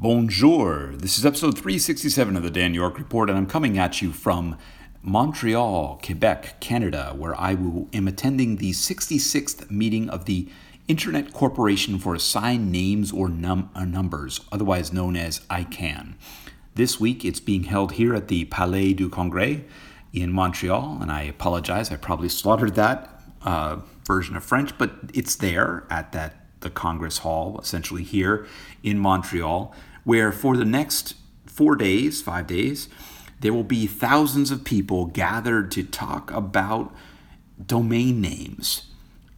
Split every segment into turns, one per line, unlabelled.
Bonjour. This is episode 367 of the Dan York Report, and I'm coming at you from Montreal, Quebec, Canada, where I am attending the 66th meeting of the Internet Corporation for Assigned Names or, num- or Numbers, otherwise known as ICANN. This week it's being held here at the Palais du Congrès in Montreal, and I apologize, I probably slaughtered that uh, version of French, but it's there at that the Congress Hall, essentially here in Montreal where for the next four days, five days, there will be thousands of people gathered to talk about domain names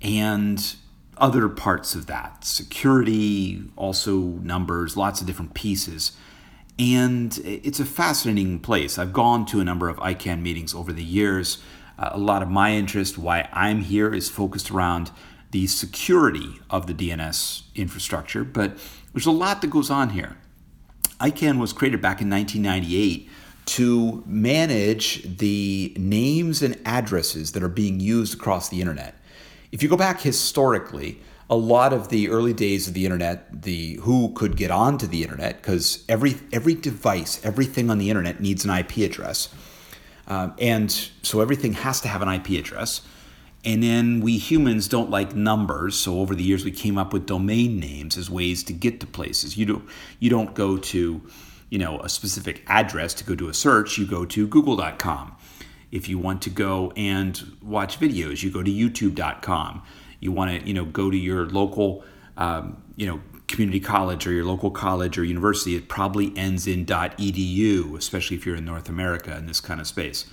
and other parts of that security, also numbers, lots of different pieces. And it's a fascinating place. I've gone to a number of ICANN meetings over the years. Uh, a lot of my interest, why I'm here, is focused around the security of the DNS infrastructure, but there's a lot that goes on here. ICANN was created back in 1998 to manage the names and addresses that are being used across the internet. If you go back historically, a lot of the early days of the internet, the who could get onto the internet, because every every device, everything on the internet needs an IP address, um, and so everything has to have an IP address. And then we humans don't like numbers, so over the years we came up with domain names as ways to get to places. You don't you don't go to, you know, a specific address to go do a search, you go to google.com. If you want to go and watch videos, you go to youtube.com. You want to, you know, go to your local um, you know, community college or your local college or university, it probably ends in .edu, especially if you're in North America in this kind of space.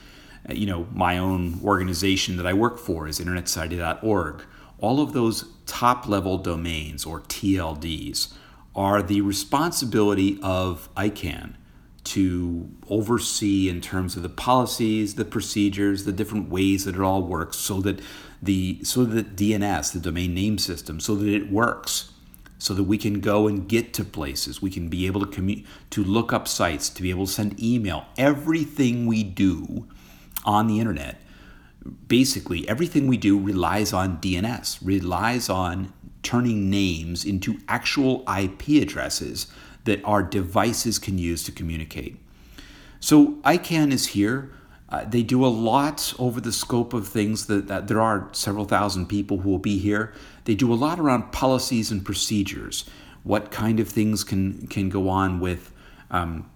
Uh, you know, my own organization that I work for is internetsociety.org. All of those top level domains or TLDs are the responsibility of ICANN to oversee in terms of the policies, the procedures, the different ways that it all works so that the so that DNS, the domain name system, so that it works so that we can go and get to places. We can be able to commu- to look up sites, to be able to send email. Everything we do on the internet, basically everything we do relies on DNS, relies on turning names into actual IP addresses that our devices can use to communicate. So ICANN is here. Uh, they do a lot over the scope of things that, that, there are several thousand people who will be here. They do a lot around policies and procedures. What kind of things can can go on with um,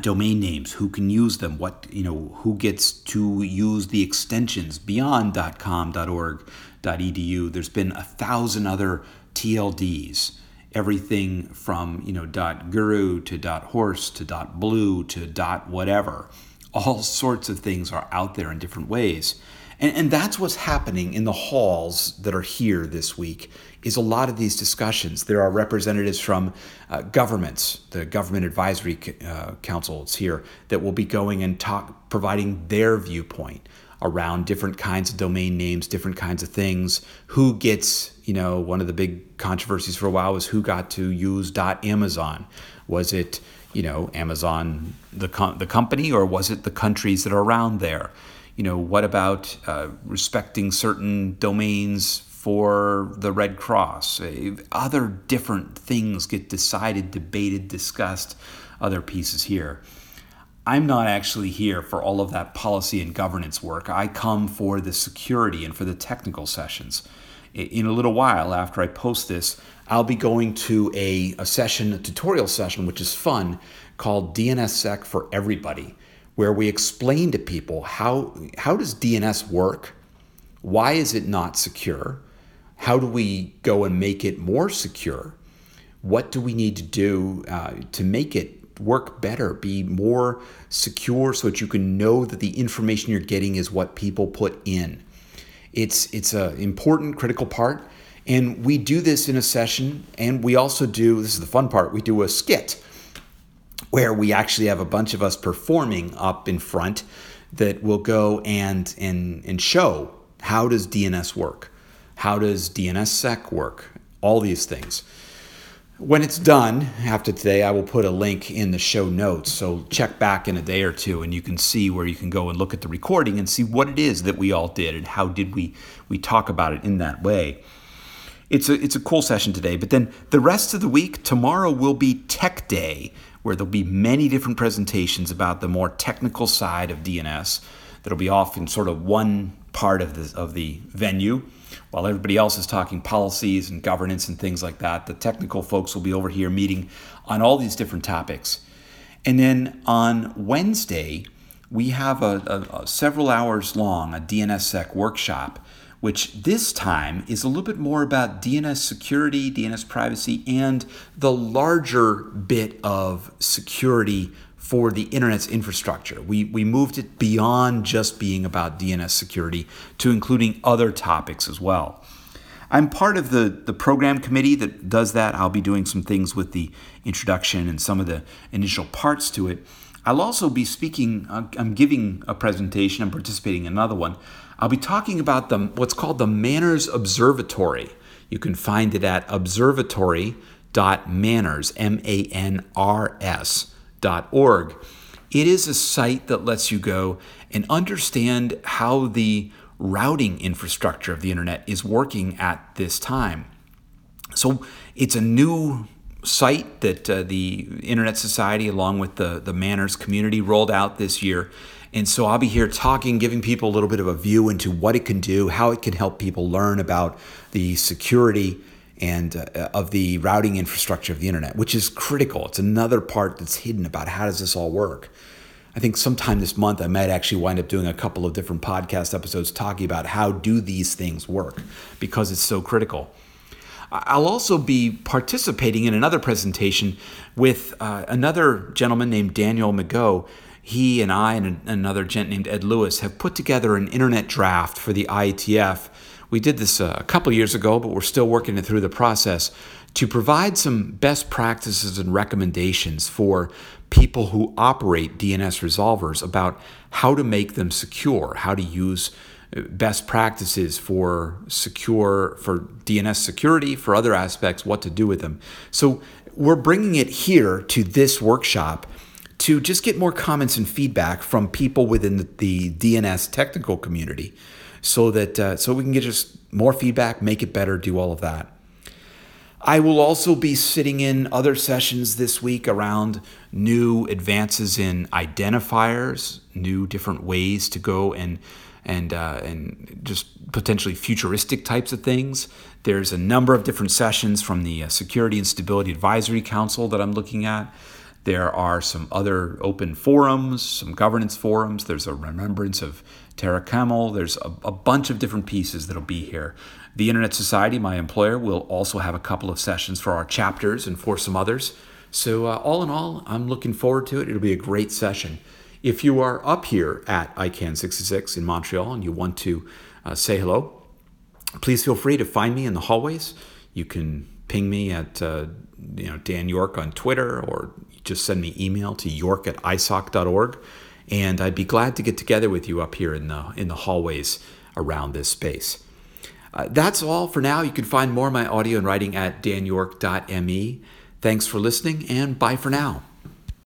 domain names, who can use them, what you know, who gets to use the extensions beyond .com, .org, .edu. There's been a thousand other TLDs, everything from you know .guru to .horse to .blue to .whatever. All sorts of things are out there in different ways. And, and that's what's happening in the halls that are here this week is a lot of these discussions. There are representatives from uh, governments, the government advisory uh, councils here that will be going and talk, providing their viewpoint around different kinds of domain names, different kinds of things. Who gets, you know, one of the big controversies for a while was who got to use .amazon. Was it, you know, Amazon the com- the company, or was it the countries that are around there? You know, what about uh, respecting certain domains for the Red Cross? Uh, other different things get decided, debated, discussed, other pieces here. I'm not actually here for all of that policy and governance work. I come for the security and for the technical sessions. In a little while after I post this, I'll be going to a, a session, a tutorial session, which is fun, called DNSSEC for Everybody where we explain to people how, how does DNS work? Why is it not secure? How do we go and make it more secure? What do we need to do uh, to make it work better, be more secure so that you can know that the information you're getting is what people put in? It's, it's an important, critical part. And we do this in a session, and we also do this is the fun part we do a skit where we actually have a bunch of us performing up in front that will go and and and show how does DNS work, how does DNSSEC work, all these things. When it's done after today, I will put a link in the show notes. So check back in a day or two, and you can see where you can go and look at the recording and see what it is that we all did and how did we we talk about it in that way it's a it's a cool session today. But then the rest of the week, tomorrow will be Tech Day, where there'll be many different presentations about the more technical side of DNS. That'll be off in sort of one part of the of the venue, while everybody else is talking policies and governance and things like that. The technical folks will be over here meeting on all these different topics. And then on Wednesday, we have a, a, a several hours long a DNSSEC workshop which this time is a little bit more about DNS security, DNS privacy, and the larger bit of security for the internet's infrastructure. We, we moved it beyond just being about DNS security to including other topics as well. I'm part of the, the program committee that does that. I'll be doing some things with the introduction and some of the initial parts to it. I'll also be speaking, uh, I'm giving a presentation, I'm participating in another one I'll be talking about the, what's called the MANRS Observatory. You can find it at observatory.manrs, M A N R S, dot org. It is a site that lets you go and understand how the routing infrastructure of the internet is working at this time. So it's a new site that uh, the Internet Society, along with the, the MANRS community, rolled out this year. And so I'll be here talking, giving people a little bit of a view into what it can do, how it can help people learn about the security and uh, of the routing infrastructure of the internet, which is critical. It's another part that's hidden about how does this all work. I think sometime this month I might actually wind up doing a couple of different podcast episodes talking about how do these things work because it's so critical. I'll also be participating in another presentation with uh, another gentleman named Daniel Migault he and I and another gent named Ed Lewis have put together an internet draft for the IETF. We did this uh, a couple years ago, but we're still working it through the process to provide some best practices and recommendations for people who operate DNS resolvers about how to make them secure, how to use best practices for secure for DNS security, for other aspects, what to do with them. So we're bringing it here to this workshop to just get more comments and feedback from people within the, the DNS technical community so that uh, so we can get just more feedback, make it better, do all of that. I will also be sitting in other sessions this week around new advances in identifiers, new different ways to go and and uh, and just potentially futuristic types of things. There's a number of different sessions from the uh, Security and Stability Advisory Council that I'm looking at. There are some other open forums, some governance forums. There's a remembrance of Tarek Kamel. There's a, a bunch of different pieces that'll be here. The Internet Society, my employer, will also have a couple of sessions for our chapters and for some others. So, uh, all in all, I'm looking forward to it. It'll be a great session. If you are up here at ICANN 66 in Montreal and you want to uh, say hello, please feel free to find me in the hallways. You can ping me at uh, you know Dan York on Twitter or just send me email to york at isoc.org. And I'd be glad to get together with you up here in the, in the hallways around this space. Uh, that's all for now. You can find more of my audio and writing at danyork.me. Thanks for listening, and bye for now.